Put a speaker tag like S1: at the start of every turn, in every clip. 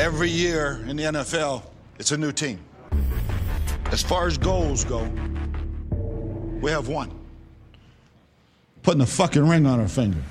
S1: Every year in the NFL, it's a new team. As far as goals go, we have one. Putting a fucking ring on our finger.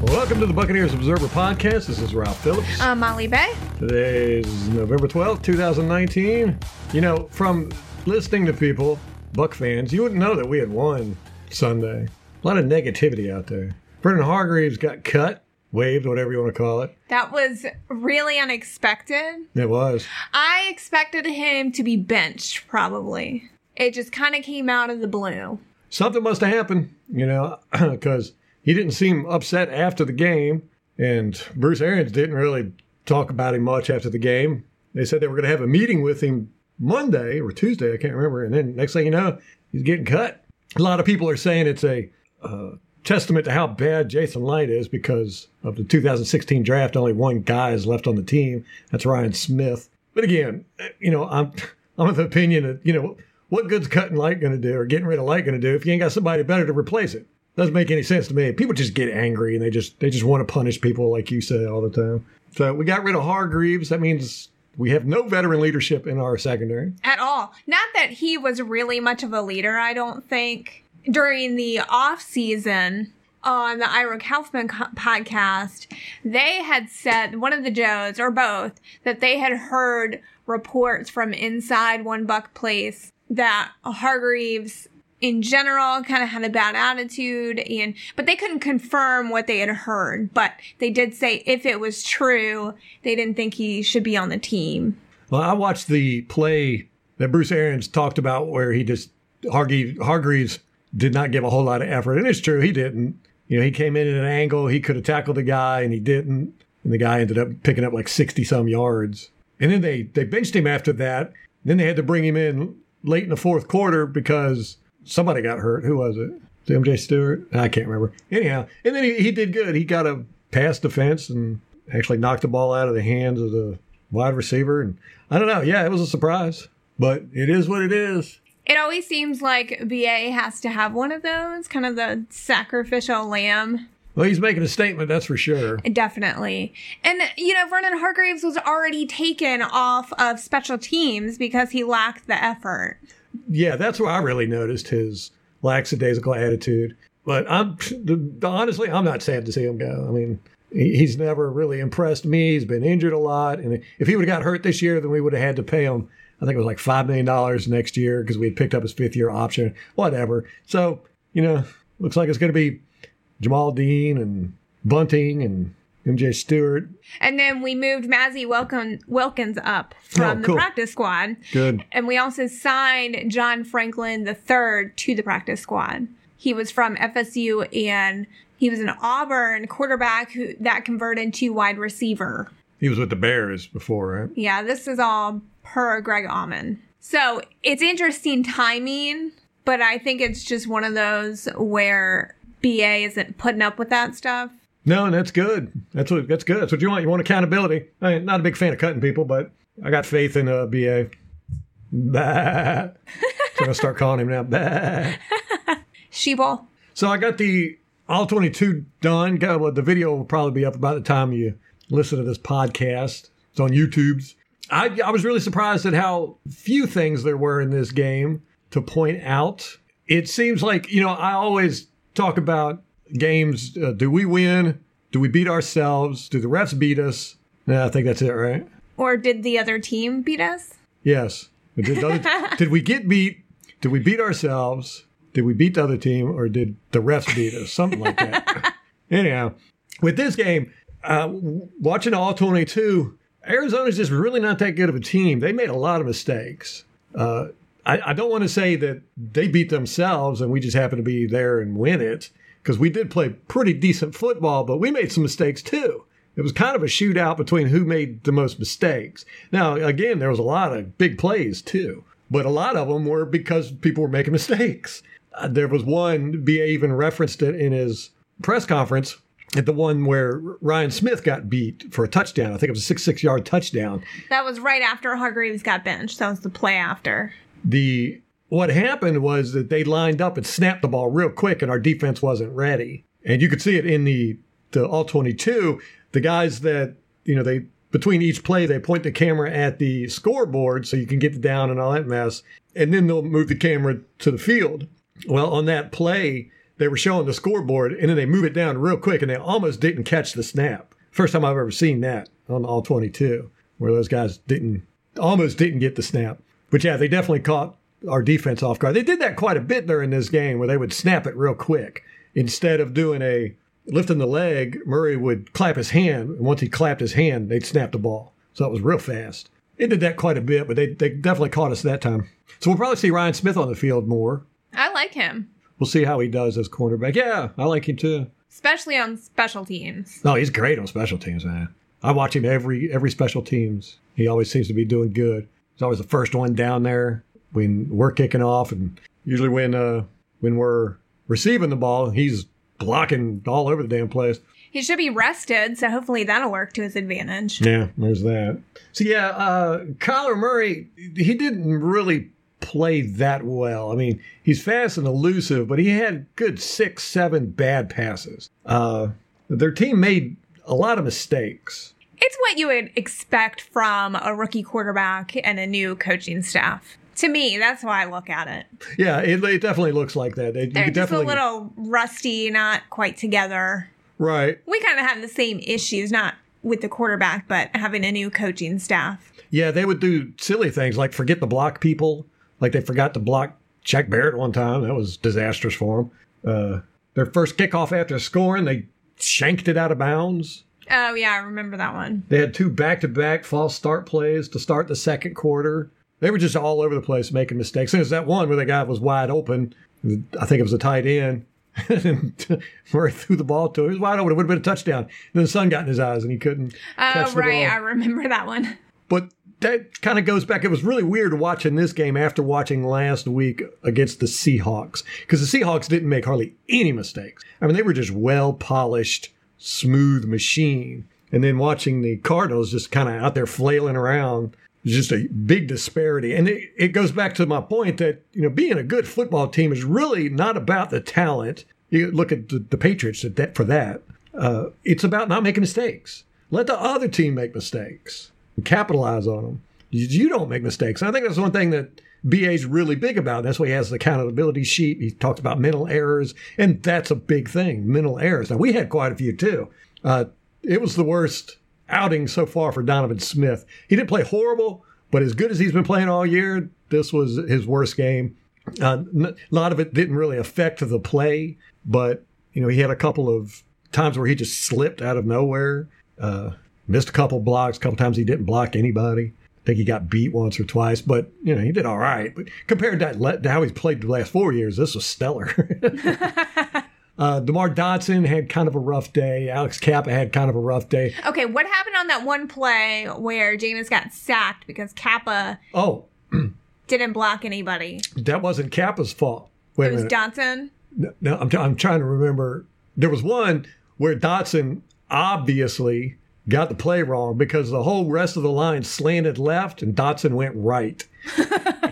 S2: Welcome to the Buccaneers Observer Podcast. This is Ralph Phillips.
S3: I'm Molly Bay.
S2: Today is November 12th, 2019. You know, from listening to people, Buck fans, you wouldn't know that we had won Sunday. A lot of negativity out there. Vernon Hargreaves got cut, waived, whatever you want to call it.
S3: That was really unexpected.
S2: It was.
S3: I expected him to be benched, probably. It just kind of came out of the blue.
S2: Something must have happened, you know, because he didn't seem upset after the game, and Bruce Arians didn't really talk about him much after the game. They said they were going to have a meeting with him Monday or Tuesday, I can't remember, and then next thing you know, he's getting cut. A lot of people are saying it's a uh, testament to how bad Jason Licht is because of the 2016 draft. Only one guy is left on the team. That's Ryan Smith. But again, you know, I'm I'm of the opinion that you know what good's cutting Licht going to do or getting rid of Licht going to do if you ain't got somebody better to replace it. Doesn't make any sense to me. People just get angry and they just they just want to punish people like you say all the time. So we got rid of Hargreaves. That means we have no veteran leadership in our secondary.
S3: At all. Not that he was really much of a leader, I don't think. During the off season on the Ira Kaufman co- podcast, they had said, one of the Joes, or both, that they had heard reports from inside One Buck Place that Hargreaves in general kind of had a bad attitude and but they couldn't confirm what they had heard but they did say if it was true they didn't think he should be on the team.
S2: Well, I watched the play that Bruce Arians talked about where he just Hargreaves, Hargreaves did not give a whole lot of effort, and it's true he didn't. You know, he came in at an angle, he could have tackled the guy, and he didn't, and the guy ended up picking up like sixty some yards. And then they they benched him after that. Then they had to bring him in late in the fourth quarter because somebody got hurt. Who was it? It MJ Stewart? I can't remember. Anyhow, and then he, he did good. He got a pass defense and actually knocked the ball out of the hands of the wide receiver. And I don't know. Yeah, it was a surprise, but it is what it is.
S3: It always seems like ba has to have one of those kind of the sacrificial lamb
S2: Well, he's making a statement, that's for sure.
S3: Definitely. And, you know, Vernon Hargreaves was already taken off of special teams because he lacked the effort.
S2: Yeah, that's where I really noticed his lackadaisical attitude. But I'm honestly, I'm not sad to see him go. I mean, he- he's never really impressed me. He's been injured a lot, and if he would have got hurt this year, then we would have had to pay him. I think it was like five million dollars next year because we had picked up his fifth year option. Whatever. So you know, looks like it's going to be Jamel Dean and Bunting and MJ Stewart.
S3: And then we moved Mazzi Wilkin, Wilkins up from
S2: Oh, cool.
S3: the practice squad.
S2: Good.
S3: And we also signed John Franklin III to the practice squad. He was from FSU and he was an Auburn quarterback who that converted to wide receiver.
S2: He was with the Bears before, right?
S3: Yeah, this is all per Greg Auman. So it's interesting timing, but I think it's just one of those where BA isn't putting up with that stuff.
S2: No, and that's good. That's what that's good. That's what you want. You want accountability. I ain't not a big fan of cutting people, but I got faith in uh, BA. Bah. so I'm gonna start calling him now. Bah.
S3: Sheeple.
S2: So I got the all 22 done. Got well, the video will probably be up by the time you listen to this podcast. It's on YouTube's. I I was really surprised at how few things there were in this game to point out. It seems like you know I always talk about games. Uh, do we win? Do we beat ourselves? Do the refs beat us? Yeah, I think that's it, right?
S3: Or did the other team beat us?
S2: Yes. Did, the other- did we get beat? Did we beat ourselves? Did we beat the other team, or did the refs beat us? Something like that. Anyhow, with this game, uh, watching all 22, Arizona's just really not that good of a team. They made a lot of mistakes. Uh, I, I don't want to say that they beat themselves and we just happen to be there and win it, because we did play pretty decent football, but we made some mistakes too. It was kind of a shootout between who made the most mistakes. Now, again, there was a lot of big plays too, but a lot of them were because people were making mistakes. Uh, there was one, BA even referenced it in his press conference at the one where Ryan Smith got beat for a touchdown. I think it was a six six yard touchdown.
S3: That was right after Hargreaves got benched. That was the play after.
S2: The what happened was that they lined up and snapped the ball real quick, and our defense wasn't ready. And you could see it in the the all twenty two. The guys that you know, they between each play they point the camera at the scoreboard so you can get the down and all that mess, and then they'll move the camera to the field. Well, on that play, they were showing the scoreboard, and then they move it down real quick, and they almost didn't catch the snap. First time I've ever seen that on all 22, where those guys didn't almost didn't get the snap. But yeah, they definitely caught our defense off guard. They did that quite a bit during this game, where they would snap it real quick instead of doing a lifting the leg. Murray would clap his hand, and once he clapped his hand, they'd snap the ball. So it was real fast. They did that quite a bit, but they they definitely caught us that time. So we'll probably see Ryan Smith on the field more.
S3: I like him,
S2: We'll see how he does as cornerback. Yeah, I like him too.
S3: especially on special teams.
S2: No, he's great on special teams, man. I watch him every every special teams. He always seems to be doing good. He's always the first one down there when we're kicking off, and usually when uh when we're receiving the ball, he's blocking all over the damn place.
S3: He should be rested, so hopefully that'll work to his advantage.
S2: Yeah, there's that. So yeah, uh Kyler Murray, he didn't really play that well. I mean, he's fast and elusive, but he had good six, seven bad passes. Uh their team made a lot of mistakes.
S3: It's what you would expect from a rookie quarterback and a new coaching staff. To me, that's why I look at it.
S2: Yeah, it, it definitely looks like that. It,
S3: They're just a little rusty, not quite together.
S2: right.
S3: We kind of have the same issues, not with the quarterback, but having a new coaching staff.
S2: Yeah, they would do silly things like forget to block people. Like they forgot to block Shaq Barrett one time. That was disastrous for them. Uh, their first kickoff after scoring, they shanked it out of bounds.
S3: Oh, yeah, I remember that one.
S2: They had two back-to-back false start plays to start the second quarter. They were just all over the place making mistakes. There's that one where the guy was wide open. I think it was a tight end. and Murray threw the ball to him. It was wide open. It would have been a touchdown. then the sun got in his eyes and he couldn't catch
S3: Oh, right. I remember that one.
S2: But that kind of goes back. It was really weird watching this game after watching last week against the Seahawks because the Seahawks didn't make hardly any mistakes. I mean, they were just well polished, smooth machine. And then watching the Cardinals just kind of out there flailing around, just a big disparity. And it, it goes back to my point that, you know, being a good football team is really not about the talent. You look at the, the Patriots for that. Uh, it's about not making mistakes. Let the other team make mistakes and capitalize on them. You, don't make mistakes. And I think that's one thing that BA's really big about. That's why he has the accountability sheet. He talks about mental errors, and that's a big thing mental errors. Now, we had quite a few too. Uh, it was the worst outing so far for Donovan Smith. He didn't play horrible, but as good as he's been playing all year, this was his worst game. Uh, a lot of it didn't really affect the play, but you know he had a couple of times where he just slipped out of nowhere. Uh, missed a couple blocks. A couple times he didn't block anybody. I think he got beat once or twice, but you know he did all right. But compared to, that, to how he's played the last four years, this was stellar. uh, Demar Dotson had kind of a rough day. Alex Cappa had kind of a rough day.
S3: Okay, what happened on that one play where Jameis got sacked because Cappa
S2: Oh,
S3: didn't block anybody?
S2: that wasn't Kappa's fault. Wait
S3: It was
S2: minute.
S3: Johnson.
S2: No, I'm, I'm trying to remember. There was one where Dotson obviously got the play wrong because the whole rest of the line slanted left and Dotson went right.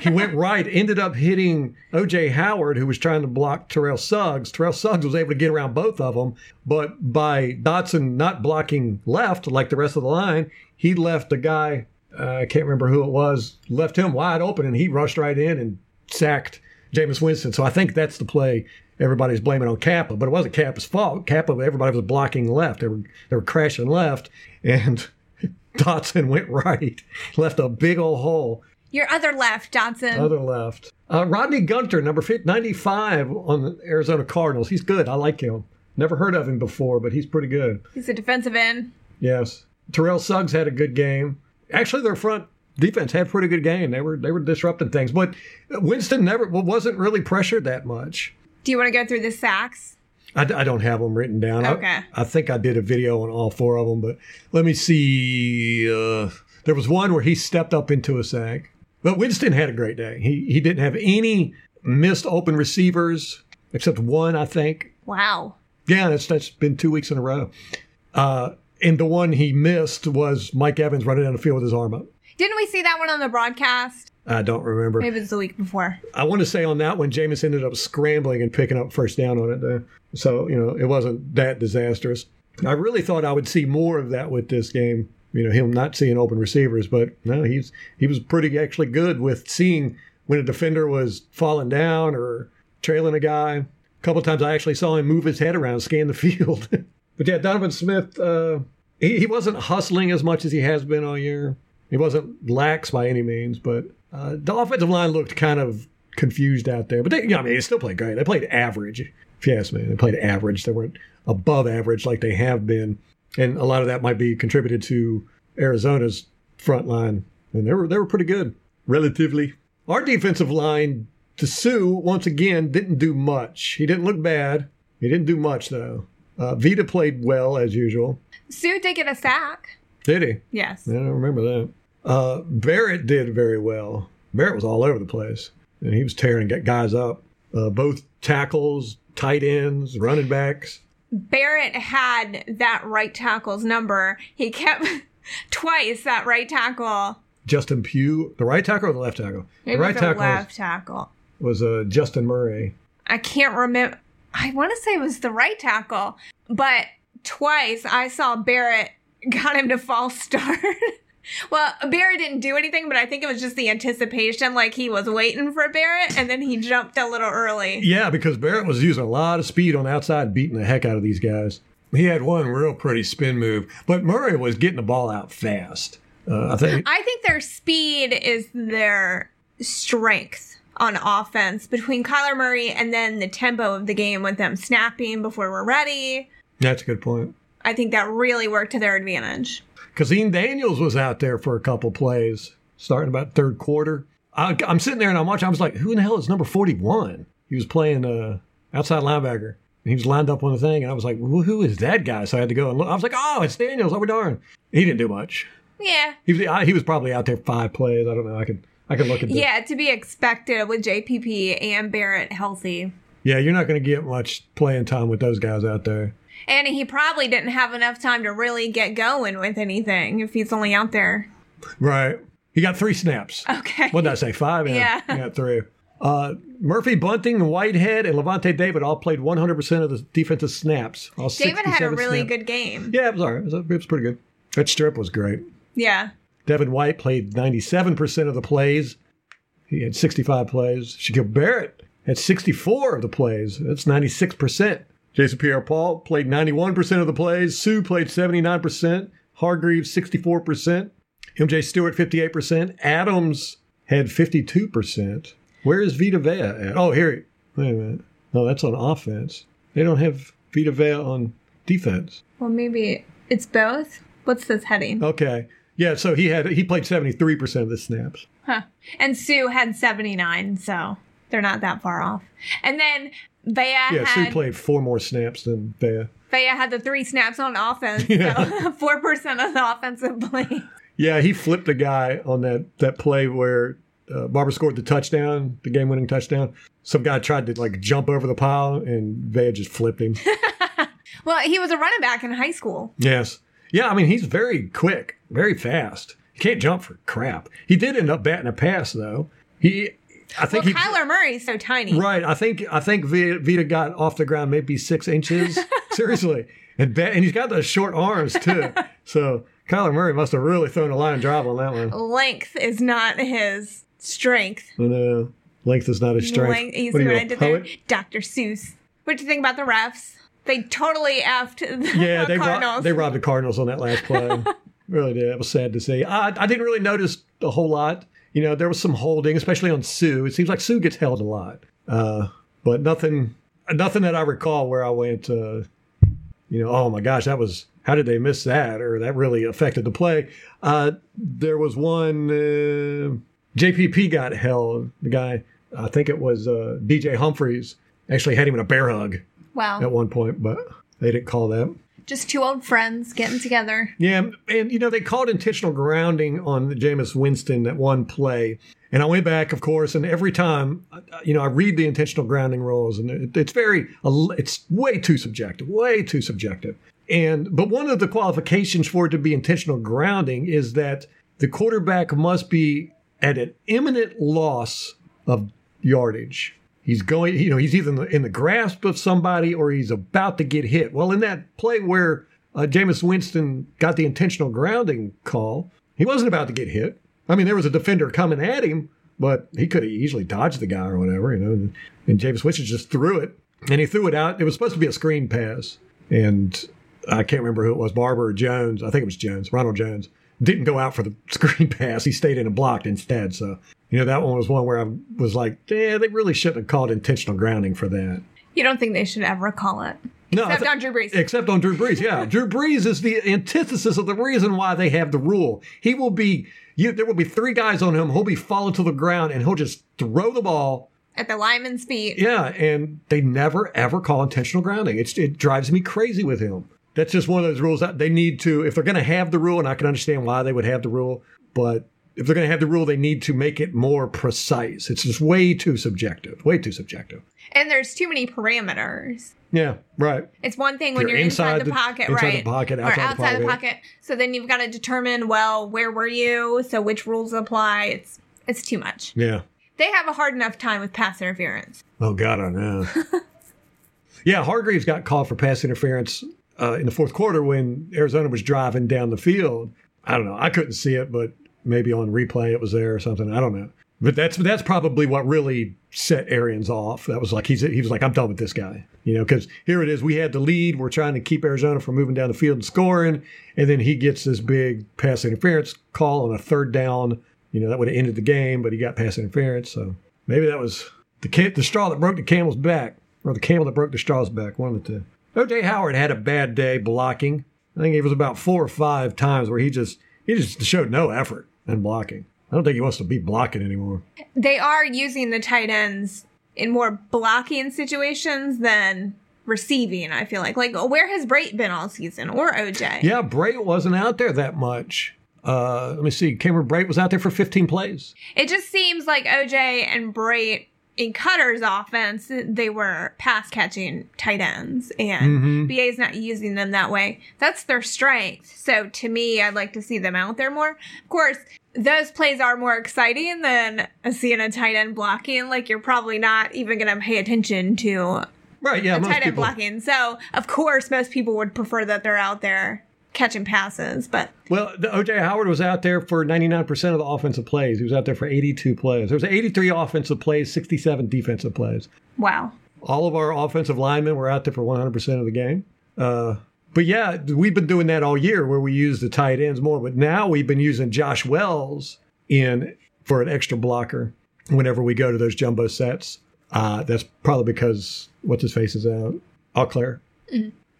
S2: he went right, ended up hitting OJ Howard, who was trying to block Terrell Suggs. Terrell Suggs was able to get around both of them, but by Dotson not blocking left like the rest of the line, he left the guy, uh, I can't remember who it was, left him wide open and he rushed right in and sacked Jameis Winston. So I think that's the play everybody's blaming on Cappa, but it wasn't Cappa's fault. Cappa, everybody was blocking left. They were they were crashing left, and Dotson went right, left a big old hole.
S3: Your other left, Johnson.
S2: Other left. Uh, Rodney Gunter, number 95 on the Arizona Cardinals. He's good. I like him. Never heard of him before, but he's pretty good.
S3: He's a defensive end.
S2: Yes. Terrell Suggs had a good game. Actually, their front defense had a pretty good game. They were they were disrupting things, but Winston never wasn't really pressured that much.
S3: Do you want to go through the sacks?
S2: I, I don't have them written down. I-
S3: Okay.
S2: I, think I did a video on all four of them, but let me see. Uh, there was one where he stepped up into a sack. But Winston had a great day. He he didn't have any missed open receivers except one, I think.
S3: Wow.
S2: Yeah, that's that's been two weeks in a row. Uh, and the one he missed was Mike Evans running down the field with his arm up.
S3: Didn't we see that one on the broadcast?
S2: I don't remember.
S3: Maybe it's the week before.
S2: I want to say on that one, Jameis ended up scrambling and picking up first down on it. There. So, you know, it wasn't that disastrous. I really thought I would see more of that with this game. you know him not seeing open receivers, but no, he's he was pretty actually good with seeing when a defender was falling down or trailing a guy. A couple times I actually saw him move his head around, scan the field. but yeah, Donovan Smith, uh, he, he wasn't hustling as much as he has been all year. He wasn't lax by any means, but uh, the offensive line looked kind of confused out there. But they, you know, I mean, they still played great. They played average, if you ask me. They played average. They weren't above average like they have been, and a lot of that might be contributed to Arizona's front line, and they were they were pretty good relatively. Our defensive line, to Suh, once again didn't do much. He didn't look bad. He didn't do much though. Uh, Vita played well as usual.
S3: Suh did get a sack.
S2: Did he?
S3: Yes.
S2: I don't remember that. Uh, Barrett did very well. Barrett was all over the place, and he was tearing guys up. Uh, both tackles, tight ends, running backs.
S3: Barrett had that right tackle's number. He kept twice that right tackle.
S2: Justin Pugh, the right tackle or the left tackle?
S3: Maybe
S2: the right
S3: the
S2: tackle
S3: left tackle.
S2: was uh, Justin Murray.
S3: I can't remember. I want to say it was the right tackle, but twice I saw Barrett got him to false start. well, Barrett didn't do anything, but I think it was just the anticipation, like he was waiting for Barrett, and then he jumped a little early.
S2: Yeah, because Barrett was using a lot of speed on the outside, beating the heck out of these guys. He had one real pretty spin move, but Murray was getting the ball out fast. Uh, I think
S3: I think their speed is their strength on offense between Kyler Murray and then the tempo of the game with them snapping before we're ready.
S2: that's a good point.
S3: I think that really worked to their advantage.
S2: Kahzin Daniels was out there for a couple plays, starting about third quarter. I, I'm sitting there and I'm watching. I was like, "Who in the hell is number 41?" He was playing uh, outside linebacker. He was lined up on the thing, and I was like, well, "Who is that guy?" So I had to go and look. I was like, "Oh, it's Daniels." Oh, we darn! He didn't do much.
S3: Yeah.
S2: He was I- he was probably out there five plays. I don't know. I could I could look at
S3: Yeah, to be expected with JPP and Barrett healthy.
S2: yeah. You're not going to get much playing time with those guys out there.
S3: And he probably didn't have enough time to really get going with anything if he's only out there.
S2: Right. He got three snaps.
S3: Okay.
S2: What did I say? Five?
S3: Yeah.
S2: He got three. Uh, Murphy, Bunting, Whitehead, and Lavonte David all played 100% of the defensive snaps. All
S3: David had a really
S2: snaps.
S3: good game.
S2: Yeah, it was all right. It was, it was pretty good. That strip was great.
S3: Yeah.
S2: Devin White played 97% of the plays. He had 65 plays. Shaquille Barrett had 64 of the plays. That's 96%. Jason Pierre Paul played 91% of the plays. Suh played 79%. Hargreaves, 64%. MJ Stewart, 58%. Adams had 52%. Where is Vita Vea at? Oh, here. Wait a minute. No, that's on offense. They don't have Vita Vea on defense.
S3: Well, maybe it's both. What's this heading?
S2: Okay. Yeah, so he had he played 73% of the snaps.
S3: Huh. And Suh had 79, so they're not that far off. And then Vea
S2: Yeah,
S3: had
S2: Suh played four more snaps than Vea.
S3: Vea had the three snaps on offense,
S2: Yeah.
S3: so four percent of the offensive play.
S2: Yeah, he flipped a guy on that that play where uh, Barber scored the touchdown, the game-winning touchdown. Some guy tried to like jump over the pile, and Vea just flipped him.
S3: Well, he was a running back in high school.
S2: yes, yeah. I mean, he's very quick, very fast. He can't jump for crap. He did end up batting a pass though. He, I
S3: Well,
S2: think he.
S3: Kyler Murray's so tiny.
S2: Right, I think I think Vita, Vita got off the ground maybe six inches. Seriously, and and he's got those short arms too. so Kyler Murray must have really thrown a line drive on that one.
S3: Length is not his strength.
S2: Know. Length is not his strength.
S3: Length, you
S2: What are you,
S3: I
S2: a
S3: there?
S2: poet?
S3: Dr. Seuss. What do you think about the refs? They totally effed the
S2: Yeah, they
S3: Cardinals.
S2: robbed, they robbed the Cardinals on that last play. really did. It was sad to see. I, I didn't really notice a whole lot. You know, there was some holding, especially on Suh. It seems like Suh gets held a lot, uh, but nothing, nothing that I recall where I went. Uh, you know, oh my gosh, that was how did they miss that, or that really affected the play. Uh, there was one uh, JPP got held. The guy, I think it was uh, DJ Humphries, actually had him in a bear hug
S3: wow.
S2: at one point, but they didn't call that.
S3: Just two old friends getting together.
S2: Yeah, and you know they called intentional grounding on Jameis Winston that one play, and I went back, of course, and every time, you know, I read the intentional grounding rules, and it, it's very, it's way too subjective, way too subjective. And but one of the qualifications for it to be intentional grounding is that the quarterback must be at an imminent loss of yardage. He's going, you know, he's either in the, in the grasp of somebody or he's about to get hit. Well, in that play where uh, Jameis Winston got the intentional grounding call, he wasn't about to get hit. I mean, there was a defender coming at him, but he could have easily dodged the guy or whatever, you know. And, and Jameis Winston just threw it, and he threw it out. It was supposed to be a screen pass, and I can't remember who it was, Barber or Jones. I think it was Jones, Ronald Jones. Didn't go out for the screen pass. He stayed in and blocked instead. So, you know, that one was one where I was like, yeah, they really shouldn't have called intentional grounding for that.
S3: You don't think they should ever call it?
S2: No,
S3: Except on Drew Brees.
S2: Except on Drew Brees, yeah. Drew Brees is the antithesis of the reason why they have the rule. He will be, you, there will be three guys on him. He'll be falling to the ground and he'll just throw the ball.
S3: At the lineman's feet.
S2: Yeah, and they never ever call intentional grounding. It's, it drives me crazy with him. That's just one of those rules that they need to, if they're going to have the rule, and I can understand why they would have the rule, but if they're going to have the rule, they need to make it more precise. It's just way too subjective, way too subjective.
S3: And there's too many parameters.
S2: Yeah, right.
S3: It's one thing when
S2: You're
S3: you're, inside,
S2: inside
S3: the,
S2: the-
S3: pocket,
S2: inside
S3: right?
S2: the pocket,
S3: or
S2: outside the
S3: outside the
S2: pocket.
S3: pocket. So then you've got to determine, well, where were you? So which rules apply? It's it's too much.
S2: Yeah.
S3: They have a hard enough time with pass interference.
S2: Oh God, I know. yeah, Hargreaves got called for pass interference uh, in the fourth quarter when Arizona was driving down the field. I don't know. I couldn't see it, but maybe on replay it was there or something. I don't know. But that's that's probably what really set Arians off. That was like he's he was like I'm done with this guy, you know, because here it is. We had the lead. We're trying to keep Arizona from moving down the field and scoring, and then he gets this big pass interference call on a third down. You know that would have ended the game, but he got pass interference. So maybe that was the the straw that broke the camel's back, or the camel that broke the straw's back. One of the two. OJ Howard had a bad day blocking. I think it was about four or five times where he just he just showed no effort in blocking. I don't think he wants to be blocking anymore.
S3: They are using the tight ends in more blocking situations than receiving. I feel like like where has Brate been all season or OJ?
S2: Yeah, Brate wasn't out there that much. Uh, let me see. Cameron Brate was out there for 15 plays.
S3: It just seems like OJ and Brate in Koetter's offense, they were pass catching tight ends, and mm-hmm. BA is not using them that way. That's their strength. So to me, I'd like to see them out there more. Of course, those plays are more exciting than seeing a tight end blocking. Like you're probably not even going to pay attention to
S2: Right, yeah,
S3: tight end
S2: people.
S3: blocking. So of course, most people would prefer that they're out there catching passes. But
S2: Well, the OJ Howard was out there for 99% of the offensive plays. He was out there for 82 plays. There was 83 offensive plays, 67 defensive plays.
S3: wow,
S2: All of our offensive linemen were out there for 100% of the game. Uh, but yeah, we've been doing that all year where we use the tight ends more. But now we've been using Josh Wells in for an extra blocker whenever we go to those jumbo sets. Uh, that's probably because what's his face is out. Auclair.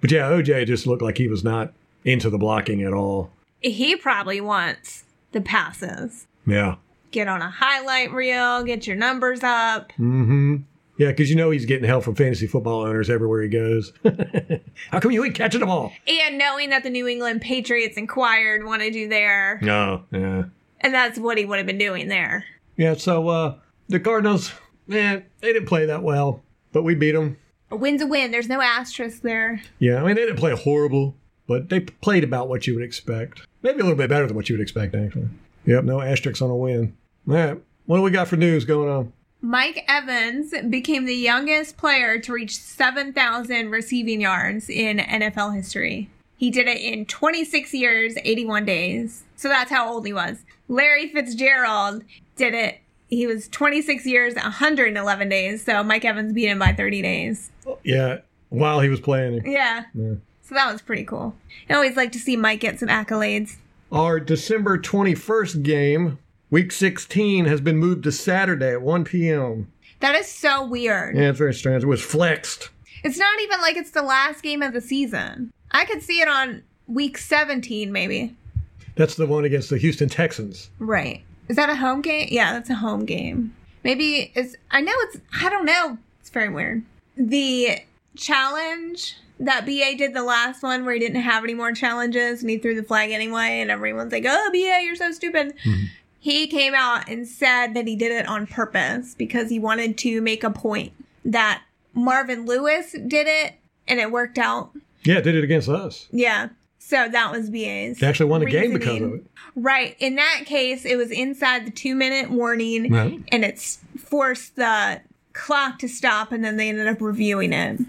S2: But yeah, OJ just looked like he was not into the blocking at all.
S3: he probably wants the passes.
S2: Yeah.
S3: Get on a highlight reel, get your numbers up.
S2: Mm-hmm. Yeah, because you know he's getting help from fantasy football owners everywhere he goes. How come you ain't catching them all?
S3: And knowing that the New England Patriots inquired want to do there,
S2: No. Yeah.
S3: and that's what he would have been doing there.
S2: Yeah. So uh, the Cardinals, man, they didn't play that well, but we beat them.
S3: A win's a win. There's no asterisk there.
S2: Yeah, I mean they didn't play horrible, but they played about what you would expect. Maybe a little bit better than what you would expect, actually. Yep. No asterisks on a win. All right. What do we got for news going on?
S3: Mike Evans became the youngest player to reach 7,000 receiving yards in NFL history. He did it in 26 years, 81 days. So that's how old he was. Larry Fitzgerald did it. He was 26 years, 111 days. So Mike Evans beat him by 30 days.
S2: Yeah. While he was playing.
S3: Yeah. So that was pretty cool. I always like to see Mike get some accolades.
S2: Our December 21st game, week 16, has been moved to Saturday at 1 p.m.
S3: That is so weird.
S2: Yeah, it's very strange. It was flexed.
S3: It's not even like it's the last game of the season. I could see it on week 17, maybe.
S2: That's the one against the Houston Texans.
S3: Right. Is that a home game? Yeah, that's a home game. Maybe it's, I know it's, I don't know. It's very weird. The challenge that BA did the last one where he didn't have any more challenges and he threw the flag anyway, and everyone's like, oh, BA, you're so stupid. Mm-hmm. He came out and said that he did it on purpose because he wanted to make a point that Marvin Lewis did it and it worked out.
S2: Yeah, did it against us.
S3: Yeah. So that was BA's.
S2: They actually won the game because of it.
S3: Right. In that case, it was inside the two minute warning
S2: Right.
S3: and it's forced the clock to stop and then they ended up reviewing it.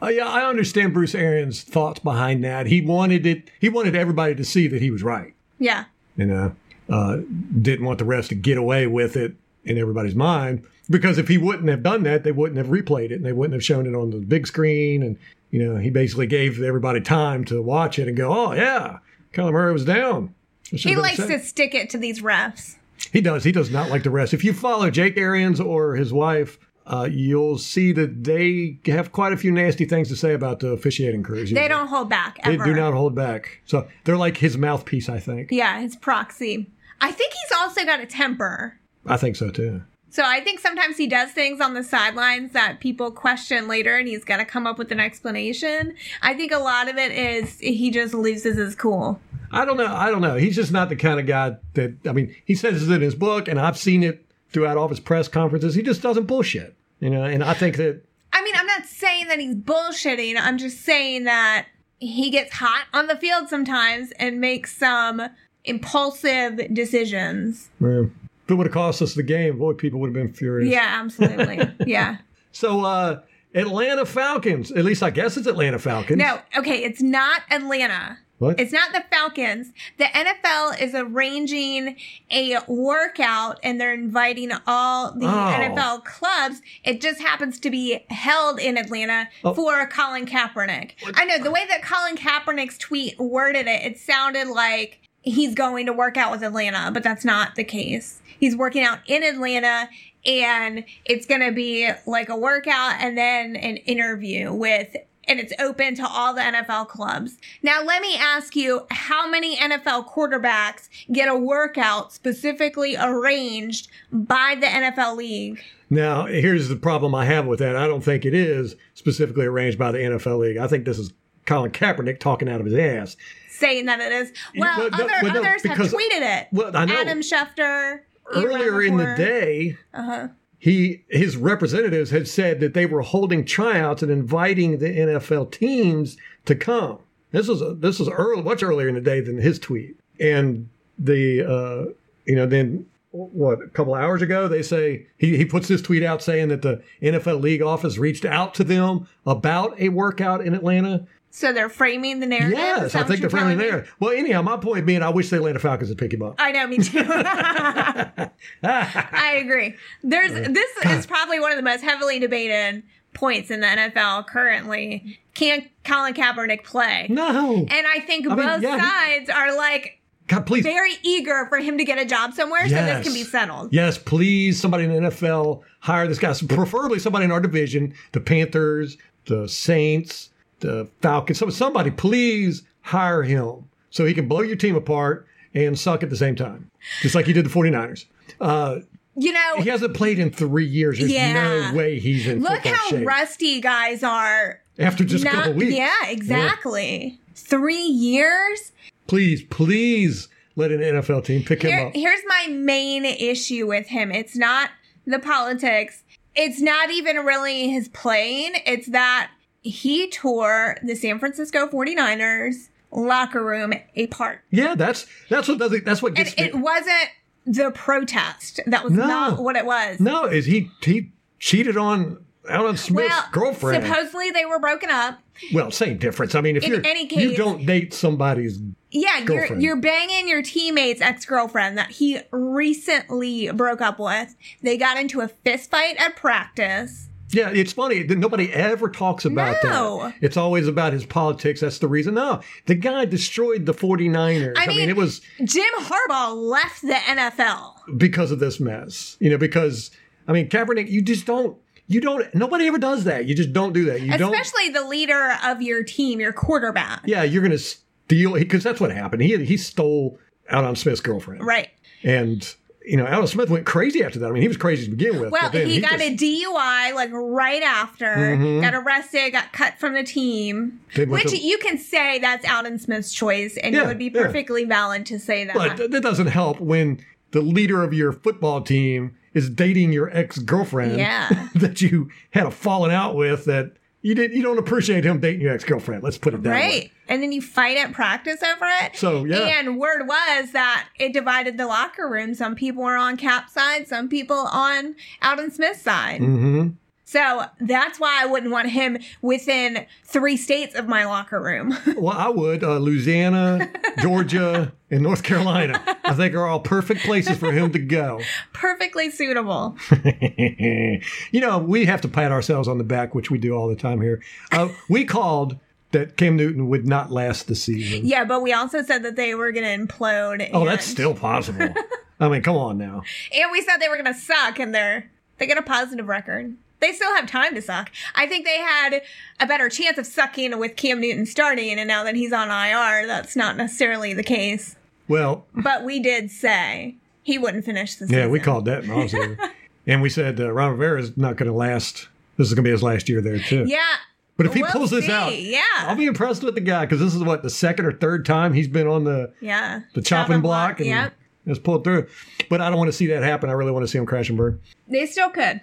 S2: Uh, yeah, I understand Bruce Arians' thoughts behind that. He wanted it. He wanted everybody to see that he was right.
S3: Yeah.
S2: You know, uh, didn't want the rest to get away with it in everybody's mind because if he wouldn't have done that, they wouldn't have replayed it and they wouldn't have shown it on the big screen. And you know, he basically gave everybody time to watch it and go, "Oh yeah, Kyler Murray was down."
S3: He likes to stick it to these refs.
S2: He does. He does not like the rest. If you follow Jake Arians or his wife, uh, you'll see that they have quite a few nasty things to say about the officiating crews.
S3: They don't hold back
S2: They do not hold back. So they're like his mouthpiece. I think.
S3: Yeah, his proxy. I think he's also got a temper.
S2: I think so too.
S3: So I think sometimes he does things on the sidelines that people question later and he's got to come up with an explanation. I think a lot of it is he just loses his cool.
S2: I don't know. I don't know. He's just not the kind of guy that. I mean, he says it in his book, and I've seen it throughout all of his press conferences. He just doesn't bullshit. You know, and I think that
S3: I mean, I'm not saying that he's bullshitting. I'm just saying that he gets hot on the field sometimes and makes some impulsive decisions.
S2: well, if it would have cost us the game, boy, people would have been furious.
S3: Yeah, absolutely. yeah.
S2: So, uh, Atlanta Falcons. At least I guess it's Atlanta Falcons.
S3: No, okay, it's not Atlanta.
S2: What?
S3: It's not the Falcons. The NFL is arranging a workout and they're inviting all the
S2: Oh.
S3: NFL clubs. It just happens to be held in Atlanta
S2: Oh.
S3: for Colin Kaepernick. I know the way that Colin Kaepernick's tweet worded it, it sounded like he's going to work out with Atlanta, but that's not the case. He's working out in Atlanta and it's going to be like a workout and then an interview with and it's open to all the NFL clubs. Now, let me ask you how many NFL quarterbacks get a workout specifically arranged by the NFL league?
S2: Now, here's the problem I have with that. I don't think it is specifically arranged by the NFL League. I think this is Colin Kaepernick talking out of his ass.
S3: Saying that it is. Well,
S2: but
S3: other,
S2: but no,
S3: others have tweeted it.
S2: Well, I know.
S3: Adam Schefter.
S2: Earlier in the day,
S3: Uh-huh.
S2: He his representatives had said that they were holding tryouts and inviting the NFL teams to come. This was this was early, much earlier in the day than his tweet. And the uh, you know then what a couple hours ago they say he, he puts this tweet out saying that the NFL league office reached out to them about a workout in Atlanta.
S3: So they're framing the narrative.
S2: Yes, I think they're
S3: telling me?
S2: there. Well, anyhow, my point being, I wish the Atlanta Falcons would pick him up.
S3: I know, me too. I agree. There's uh, this is probably one of the most heavily debated points in the NFL currently. Can Colin Kaepernick play?
S2: No,
S3: And I think
S2: I mean,
S3: both
S2: yeah, he-
S3: sides are like
S2: God, please,
S3: very eager for him to get a job somewhere so this can be settled.
S2: Yes, please, somebody in the NFL hire this guy. Preferably somebody in our division, the Panthers, the Saints, the Falcons. Some- Somebody, please hire him so he can blow your team apart and suck at the same time, just like he did the 49ers. Uh,
S3: You know,
S2: he hasn't played in three years. There's
S3: Yeah.
S2: no way he's in
S3: look how
S2: shape
S3: rusty guys are.
S2: after just a
S3: Not-
S2: couple weeks.
S3: Yeah, exactly. Three years?
S2: Please, please let an NFL team pick him up.
S3: here's my main issue with him. It's not the politics. It's not even really his playing. It's that he tore the San Francisco 49ers locker room apart.
S2: Yeah, that's that's what does it. That's what
S3: And
S2: gets me.
S3: it wasn't the protest. That was
S2: No.
S3: not what it was.
S2: no, is he he cheated on Aldon Smith's
S3: well,
S2: girlfriend?
S3: supposedly they were broken up.
S2: Well, same difference. I mean, if
S3: In
S2: you're
S3: any
S2: you don't date somebody's
S3: Yeah, you're
S2: Girlfriend.
S3: you're banging your teammate's ex girlfriend that he recently broke up with. They got into a fist fight at practice.
S2: Yeah, it's funny that nobody ever talks about
S3: No.
S2: that. It's always about his politics. That's the reason. No, the guy destroyed the 49ers. I,
S3: I
S2: mean,
S3: mean-
S2: it was
S3: Jim Harbaugh left the NFL.
S2: because of this mess. You know, because I mean, Kaepernick, you just don't. You don't. Nobody ever does that. You just don't do that. You don't.
S3: Especially the leader of your team, your quarterback.
S2: Yeah, you're going to steal because that's what happened. He he stole Aldon Smith's girlfriend,
S3: Right.
S2: and you know, Aldon Smith went crazy after that. I mean, he was crazy to begin with.
S3: Well,
S2: then
S3: he, got
S2: just-
S3: a DUI like right after,
S2: Mhm.
S3: got arrested, got cut from the team. Which
S2: to-
S3: you can say that's Aldon Smith's choice, and
S2: Yeah,
S3: it would be
S2: yeah.
S3: perfectly valid to say that.
S2: But that doesn't help when the leader of your football team is dating your ex girlfriend
S3: Yeah.
S2: that you had a falling out with that you didn't you don't appreciate him dating your ex girlfriend. Let's put it that
S3: Right.
S2: way.
S3: And then you fight at practice over it.
S2: So, yeah.
S3: And word was that it divided the locker room. Some people were on Cap's side, some people on Aldon Smith's side.
S2: hmm
S3: So that's why I wouldn't want him within three states of my locker room.
S2: Well, I would. Uh, Louisiana, Georgia, and North Carolina. I think are all perfect places for him to go.
S3: Perfectly suitable.
S2: you know, we have to pat ourselves on the back, which we do all the time here. Uh, we called that Cam Newton would not last the season.
S3: Yeah, but we also said that they were going to implode.
S2: Oh, that's still possible. I mean, come on now.
S3: And we said they were going to suck, and they're they get a positive record. They still have time to suck. I think they had a better chance of sucking with Cam Newton starting, and now that he's on IR, that's not necessarily the case.
S2: Well,
S3: But we did say he wouldn't finish the season.
S2: yeah, we called that season. and we said uh, Ron Rivera is not going to last. This is going to be his last year there, too.
S3: Yeah.
S2: But if he
S3: We'll
S2: pulls this
S3: see,
S2: out,
S3: yeah.
S2: I'll be impressed with the guy because this is what the second or third time he's been on the
S3: Yeah.
S2: the chopping block and
S3: Yep.
S2: has pulled through. But I don't want to see that happen. I really want to see him crash and burn.
S3: They still could.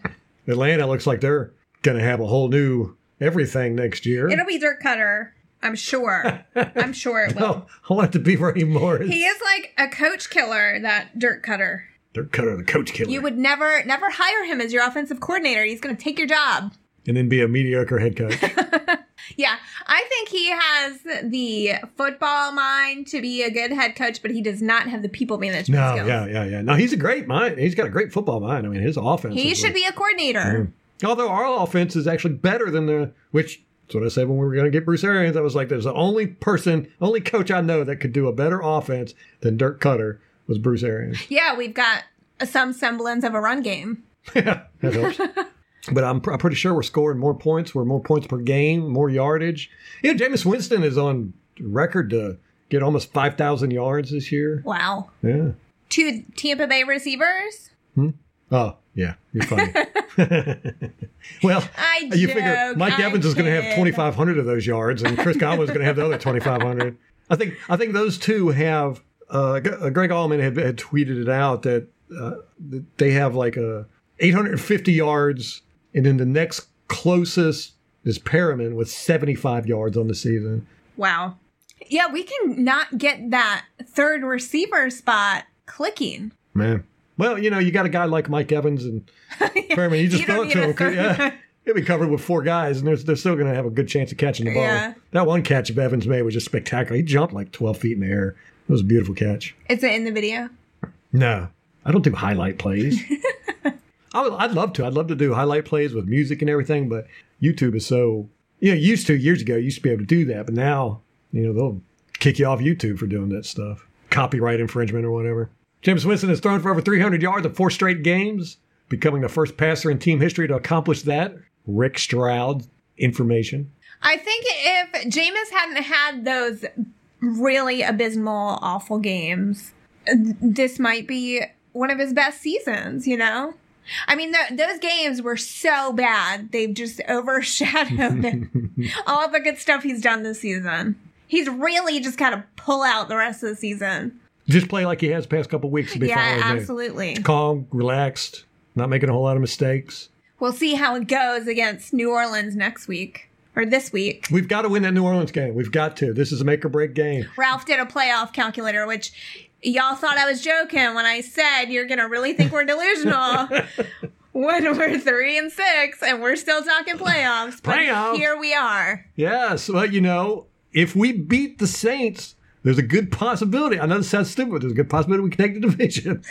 S2: Atlanta looks like they're going to have a whole new everything next year.
S3: It'll be Dirk Koetter. I'm sure. I'm sure it will.
S2: oh, I want it to be Raheem Morris.
S3: He is like a coach killer, that Dirk Koetter.
S2: They're Koetter, the coach killer,
S3: You would never, never hire him as your offensive coordinator. He's going to take your job.
S2: And then be a mediocre head coach.
S3: Yeah, I think he has the football mind to be a good head coach, but he does not have the people management
S2: no,
S3: skills.
S2: yeah, yeah, yeah. No, he's a great mind. He's got a great football mind. I mean, his offense.
S3: He should be a coordinator.
S2: Although our offense is actually better than the which that's what I said when we were going to get Bruce Arians. I was like, there's the only person, only coach I know that could do a better offense than Dirk Koetter was Bruce Arians.
S3: Yeah, we've got some semblance of a run game.
S2: yeah, that helps. but I'm, I'm pretty sure we're scoring more points. We're more points per game, more yardage. You know, Jameis Winston is on record to get almost 5,000 yards this year.
S3: Wow.
S2: Yeah.
S3: Two Tampa Bay receivers. Hmm?
S2: Oh, yeah, you're funny. well,
S3: I
S2: you figure Mike
S3: I
S2: Evans is going to have 2,500 of those yards, and Chris Godwin's going to have the other 2,500. I think I think those two have. Uh, uh, Greg Auman had, had tweeted it out that, uh, that they have like a 850 yards, and then the next closest is Perriman with 75 yards on the season.
S3: Wow. Yeah, we can not get that third receiver spot clicking.
S2: Man, well, you know, you got a guy like Mike Evans and Perriman. You just
S3: You
S2: throw it to him.
S3: third-
S2: Yeah. He'll be covered with four guys, and they're, they're still going to have a good chance of catching the ball.
S3: Yeah.
S2: That one catch of Evans made was just spectacular. He jumped like 12 feet in the air. It was a beautiful catch.
S3: Is it in the video?
S2: No, I don't do highlight plays. I would, I'd love to. I'd love to do highlight plays with music and everything, but YouTube is so, you know, used to years ago, you used to be able to do that, but now, you know, they'll kick you off YouTube for doing that stuff. Copyright infringement or whatever. Jameis Winston has thrown for over 300 yards in four straight games, becoming the first passer in team history to accomplish that. Rick Stroud information.
S3: I think if Jameis hadn't had those really abysmal, awful games, this might be one of his best seasons, you know? I mean, th- those games were so bad, they've just overshadowed all the good stuff he's done this season. He's really just got to pull out the rest of the season.
S2: Just play like he has the past couple weeks
S3: Yeah,
S2: fine with me.
S3: absolutely.
S2: Calm, relaxed, not making a whole lot of mistakes.
S3: We'll see how it goes against New Orleans next week or this week.
S2: We've got to win that New Orleans game. We've got to. This is a make or break game.
S3: Ralph did a playoff calculator, which y'all thought I was joking when I said you're gonna really think we're delusional when we're three and six and we're still talking playoffs. But
S2: Playoffs.
S3: here we are.
S2: Yes, well, you know, if we beat the Saints, there's a good possibility. I know this sounds stupid. But there's a good possibility we can take the division.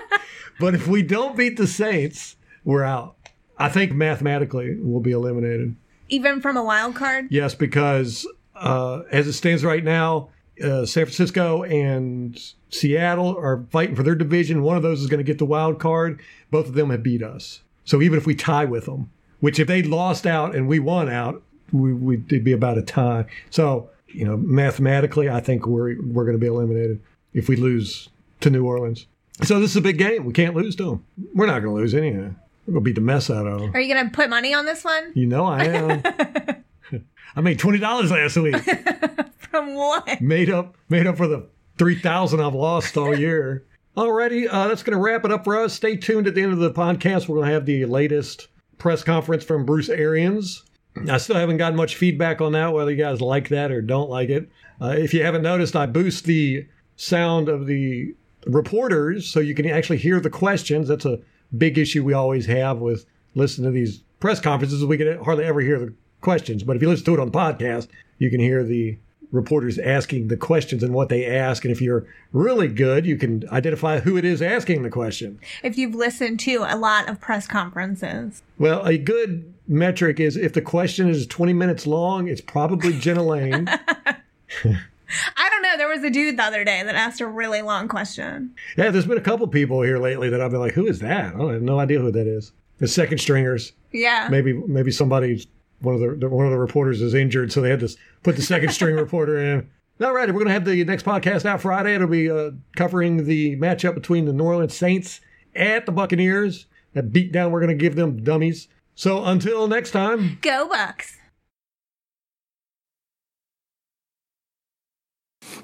S2: but if we don't beat the Saints, we're out. I think mathematically we'll be eliminated.
S3: Even from a wild card.
S2: Yes, because uh, as it stands right now, uh, San Francisco and Seattle are fighting for their division. One of those is going to get the wild card. Both of them have beat us. So even if we tie with them, which if they lost out and we won out, we, it'd be about a tie. So you know, mathematically, I think we're we're going to be eliminated if we lose to New Orleans. So this is a big game. We can't lose to them. We're not going to lose anyhow. We're going to beat the mess out of them.
S3: Are you gonna put money on this one?
S2: You know I am. I made twenty dollars last week.
S3: From what?
S2: made up made up for the 3000 i've lost all year. Alrighty uh, that's going to wrap it up for us. Stay tuned at the end of the podcast. We're going to have the latest press conference from bruce arians. I still haven't gotten much feedback on that whether you guys like that or don't like it. Uh, if you haven't noticed i boost the sound of the reporters so you can actually hear the questions. That's a big issue we always have with listening to these press conferences, we could hardly ever hear the questions. But if you listen to it on the podcast, you can hear the reporters asking the questions and what they ask. And if you're really good, you can identify who it is asking the question.
S3: If you've listened to a lot of press conferences.
S2: Well, a good metric is if the question is 20 minutes long, it's probably Jenna Laine.
S3: I don't know. There was a dude the other day that asked a really long question.
S2: Yeah, there's been a couple people here lately that I've been like, who is that? I have no idea who that is. The second stringers.
S3: Yeah.
S2: Maybe maybe somebody one of the one of the reporters is injured, so they had to put the second string reporter in. All right, we're going to have the next podcast out Friday. It'll be uh, covering the matchup between the New Orleans Saints at the Buccaneers. That beat down we're going to give them dummies. So until next time,
S3: go Bucs.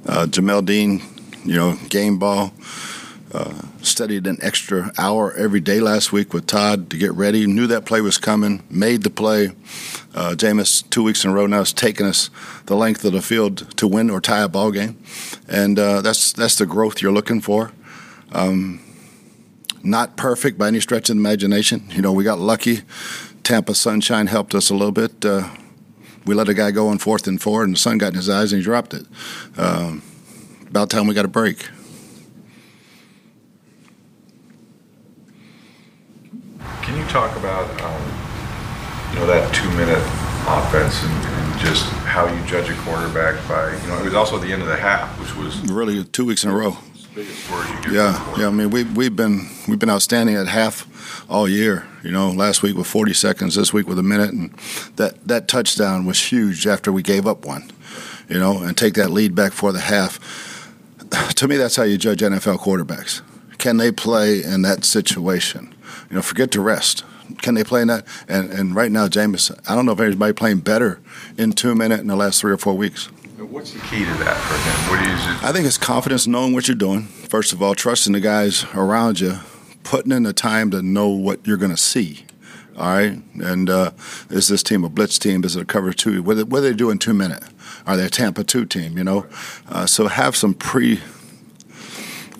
S1: Uh, Jamel Dean, you know, game ball. Uh, studied an extra hour every day last week with Todd to get ready. Knew that play was coming. Made the play. Uh, Jameis, two weeks in a row now, has taken us the length of the field to win or tie a ball game, and uh, that's that's the growth you're looking for. Um, not perfect by any stretch of the imagination. You know, we got lucky. Tampa sunshine helped us a little bit. Uh, we let a guy go on fourth and four, and the sun got in his eyes, and he dropped it. Um, about time we got a break.
S4: Can you talk about um, you know that two minute offense and, and, just how you judge a quarterback by you know it was also the end of the half, which was
S1: really two weeks in a row. Yeah, yeah. I mean, we we've been we've been outstanding at half all year. You know, last week with 40 seconds, this week with a minute, and that that touchdown was huge after we gave up one. You know, and take that lead back for the half. To me, that's how you judge NFL quarterbacks. Can they play in that situation? You know, forget to rest. Can they play in that? And and right now, Jameis, I don't know if anybody playing better in two minutes in the last three or four weeks.
S4: What's the key to that for him? What is it?
S1: I think it's confidence, knowing what you're doing. First of all, trusting the guys around you, putting in the time to know what you're going to see. All right, and uh, is this team a blitz team? Is it a cover two? What, what do they doing two minutes? Are they a Tampa two team? You know, uh, so have some pre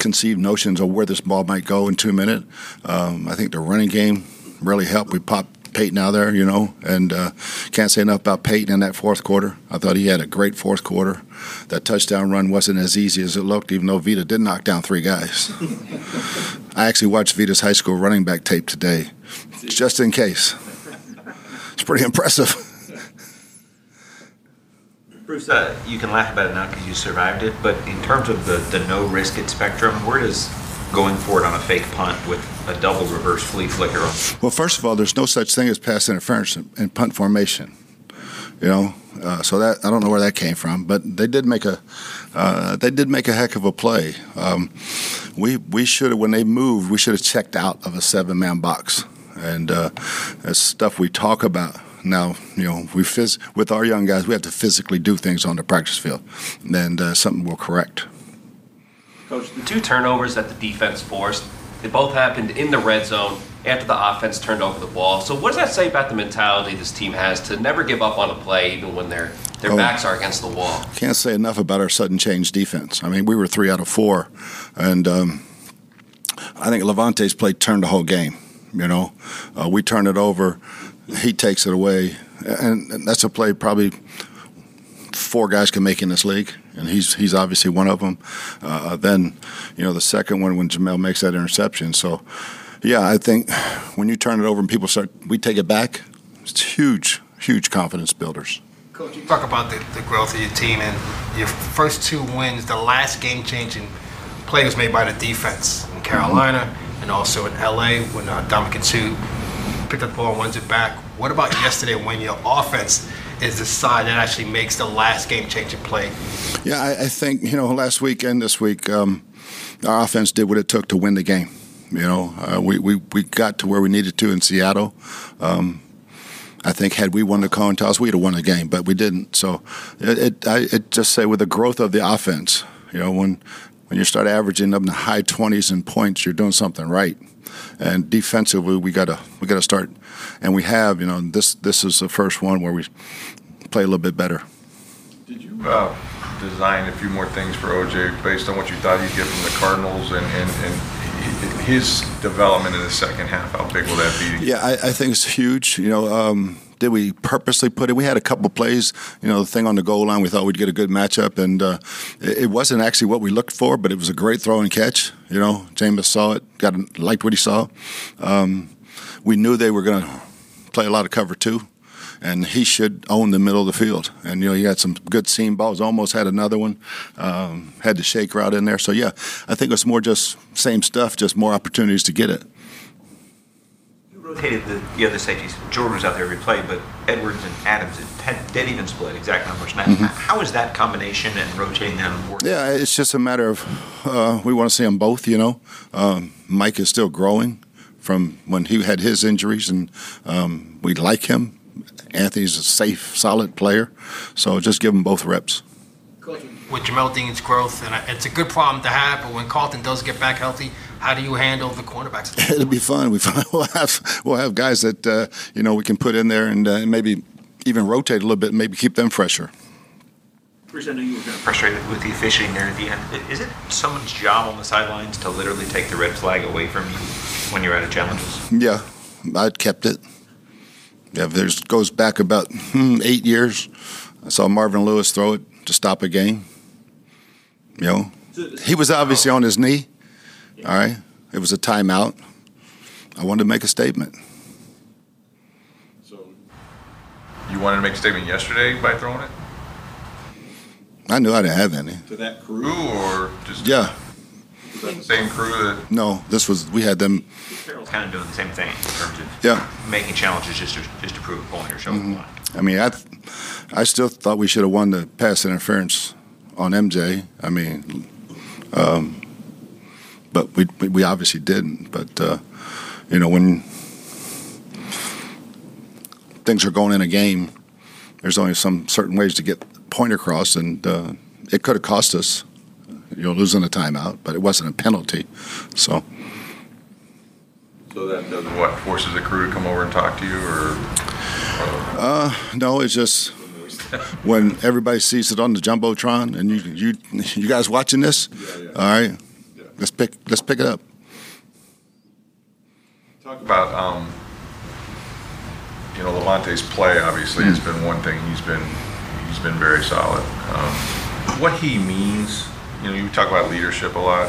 S1: conceived notions of where this ball might go in two minutes. Um, I think the running game really helped. We popped Peyton out there, you know, and uh, can't say enough about Peyton in that fourth quarter. I thought he had a great fourth quarter. That touchdown run wasn't as easy as it looked, even though Vita did knock down three guys. I actually watched Vita's high school running back tape today, just in case. It's pretty impressive.
S5: Bruce, uh, you can laugh about it now because you survived it, but in terms of the, the no risk it spectrum, where does going for it on a fake punt with a double reverse flea flicker?
S1: Well, first of all, there's no such thing as pass interference in punt formation. You know, uh, so that I don't know where that came from, but they did make a uh, they did make a heck of a play. Um, we we should have when they moved, we should have checked out of a seven man box, and uh, that's stuff we talk about now, you know, we phys- with our young guys, we have to physically do things on the practice field, and uh, something will correct.
S6: Coach, the two turnovers that the defense forced, they both happened in the red zone after the offense turned over the ball. So, what does that say about the mentality this team has to never give up on a play, even when their their oh, backs are against the wall?
S1: Can't say enough about our sudden change defense. I mean, we were three out of four, and um, I think Lavonte's play turned the whole game. You know, uh, we turned it over he takes it away, and that's a play probably four guys can make in this league, and he's he's obviously one of them. Uh, then, you know, the second one when Jamel makes that interception. So, yeah, I think when you turn it over and people start, we take it back. It's huge, huge confidence builders.
S7: Coach, you talk about the, the growth of your team and your first two wins. The last game-changing play was made by the defense in Carolina mm-hmm. and also in LA when uh, Ndamukong Suh picked up the ball and runs it back. What about yesterday when your offense is the side that actually makes the last game changing play?
S1: Yeah, I, I, think, you know, last week and this week, um, our offense did what it took to win the game. You know, uh, we, we, we got to where we needed to in Seattle. Um, I think had we won the coin toss, we'd have won the game, but we didn't. So it, it, I it just say with the growth of the offense, you know, when when you start averaging up in the high 20s in points, you're doing something right and defensively we got to we got to start, and we have. You know, this this is the first one where we play a little bit better.
S4: Did you uh, design a few more things for OJ based on what you thought he'd get from the Cardinals, and and, and his development in the second half, how big will that be?
S1: Yeah, I, I think it's huge. You know, um, did we purposely put it? We had a couple plays. You know, the thing on the goal line, we thought we'd get a good matchup, and uh, it, it wasn't actually what we looked for, but it was a great throw and catch. You know, Jameis saw it, got liked what he saw. Um, we knew they were going to play a lot of cover two and he should own the middle of the field. And you know, he had some good seam balls. Almost had another one. Um, had the shake route in there. So yeah, I think it's more just same stuff, just more opportunities to get it.
S5: You rotated the, the other safeties. Jordan was out there every play, but Edwards and Adams had dead even split exact numbers. Now, mm-hmm. how is that combination and rotating them working?
S1: Yeah, it's just a matter of uh, we want to see them both. You know, um, Mike is still growing from when he had his injuries, and um, we like him. Anthony's a safe, solid player. So just give them both reps.
S7: With Jamel Dean's growth, and it's a good problem to have, but when Carlton does get back healthy, how do you handle the cornerbacks?
S1: It'll be fun. We will have we'll have guys that uh, you know we can put in there and uh, maybe even rotate a little bit, and maybe keep them fresher.
S5: Bruce, I know you were kind of frustrated with the officiating there at the end. Is it someone's job on the sidelines to literally take the red flag away from you when you're out of challenges?
S1: Yeah, I'd kept it. Yeah, there's goes back about hmm, eight years. I saw Marvin Lewis throw it to stop a game. You know, he was obviously on his knee. All right, it was a timeout. I wanted to make a statement.
S4: So, you wanted to make a statement yesterday by throwing it?
S1: I knew I didn't have any.
S4: To that crew, or just
S1: yeah.
S4: the same crew that?
S1: No, this was we had them
S5: Carroll's kind of doing the same thing in terms of
S1: yeah.
S5: making challenges just to just to prove a point or show mm-hmm. a point.
S1: I mean, I I still thought we should have won the pass interference on MJ. I mean, um, but we we obviously didn't. But uh, you know, when things are going in a game, there's only some certain ways to get point across, and uh, it could have cost us. You know, losing a timeout, but it wasn't a penalty. So
S4: so that doesn't what forces the crew to come over and talk to you, or?
S1: Uh, no, it's just when everybody sees it on the jumbotron, and you you you guys watching this, yeah, yeah. all right. Let's pick let's pick it up.
S4: Talk about um, you know Lavonte's play. Obviously, mm. it's been one thing. He's been he's been very solid. Um, what he means, you know, you talk about leadership a lot.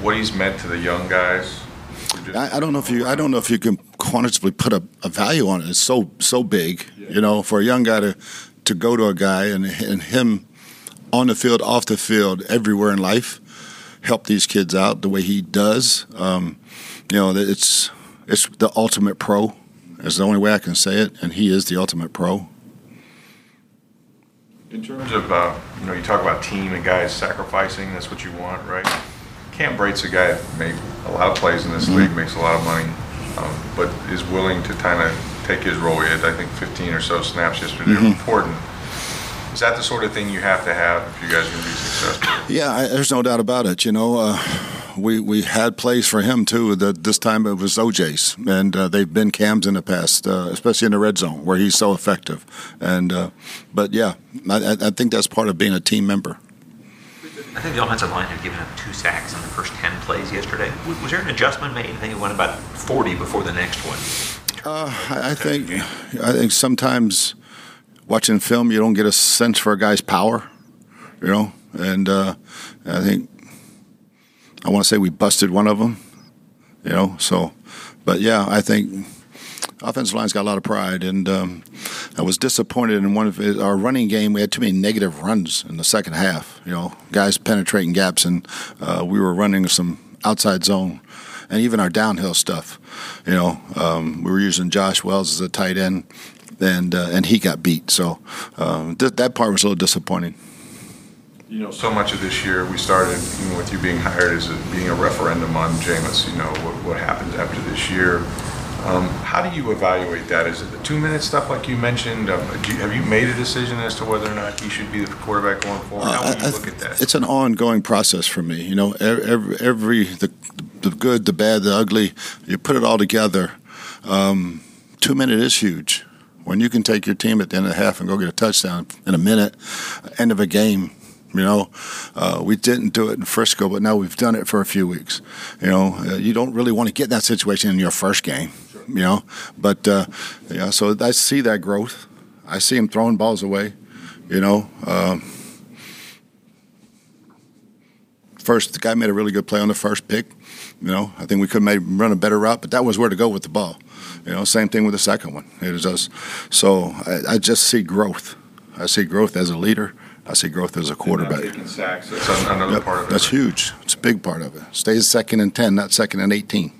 S4: What he's meant to the young guys
S1: I, I, don't know if you I don't know if you can quantitatively put a, a value on it. It's so so big, yeah. you know, for a young guy to to go to a guy and and him on the field, off the field, everywhere in life, help these kids out the way he does. Um, you know, it's it's the ultimate pro. Is the only way I can say it, and he is the ultimate pro.
S4: In terms of, uh, you know, you talk about team and guys sacrificing. That's what you want, right? Cam Brate's a guy that made a lot of plays in this mm-hmm. league, makes a lot of money, um, but is willing to kind of take his role. He had, I think, 15 or so snaps yesterday. Mm-hmm. Important. Is that the sort of thing you have to have if you guys are going to be successful?
S1: Yeah, I, there's no doubt about it. You know, uh, we we had plays for him too. That this time it was OJ's, and uh, they've been Cams in the past, uh, especially in the red zone where he's so effective. And uh, but yeah, I, I think that's part of being a team member.
S5: I think the offensive line had given up two sacks in the first 10 plays yesterday. Was there an adjustment made? I think it went about 40 before the next one.
S1: Uh, I think I think sometimes watching film you don't get a sense for a guy's power, you know, and uh, I think I want to say we busted one of them, you know. So, but yeah, I think offensive line's got a lot of pride, and um, I was disappointed in one of his, our running game. We had too many negative runs in the second half. You know, guys penetrating gaps, and uh, we were running some outside zone, and even our downhill stuff. You know, um, we were using Josh Wells as a tight end, and uh, and he got beat. So uh, th- that part was a little disappointing.
S4: You know, so much of this year we started even with you being hired as being a referendum on Jameis. You know, what, what happens after this year um, how do you evaluate that? Is it the two-minute stuff like you mentioned? Um, you, have you made a decision as to whether or not he should be the quarterback going forward? How do you look at that?
S1: It's an ongoing process for me. You know, every, every the, the good, the bad, the ugly, you put it all together. Um, two minute is huge. When you can take your team at the end of the half and go get a touchdown in a minute, end of a game, You know, uh, we didn't do it in Frisco, but now we've done it for a few weeks. You know, uh, you don't really want to get that situation in your first game. You know, but uh, yeah, so I see that growth. I see him throwing balls away. You know, um, first the guy made a really good play on the first pick. You know, I think we could maybe run a better route, but that was where to go with the ball. You know, same thing with the second one. It was just so I, I just see growth. I see growth as a leader. I see growth as a quarterback.
S4: Sacks, that's
S1: Yep,
S4: part of it.
S1: That's huge. It's a big part of it. Stays second and ten, not second and eighteen.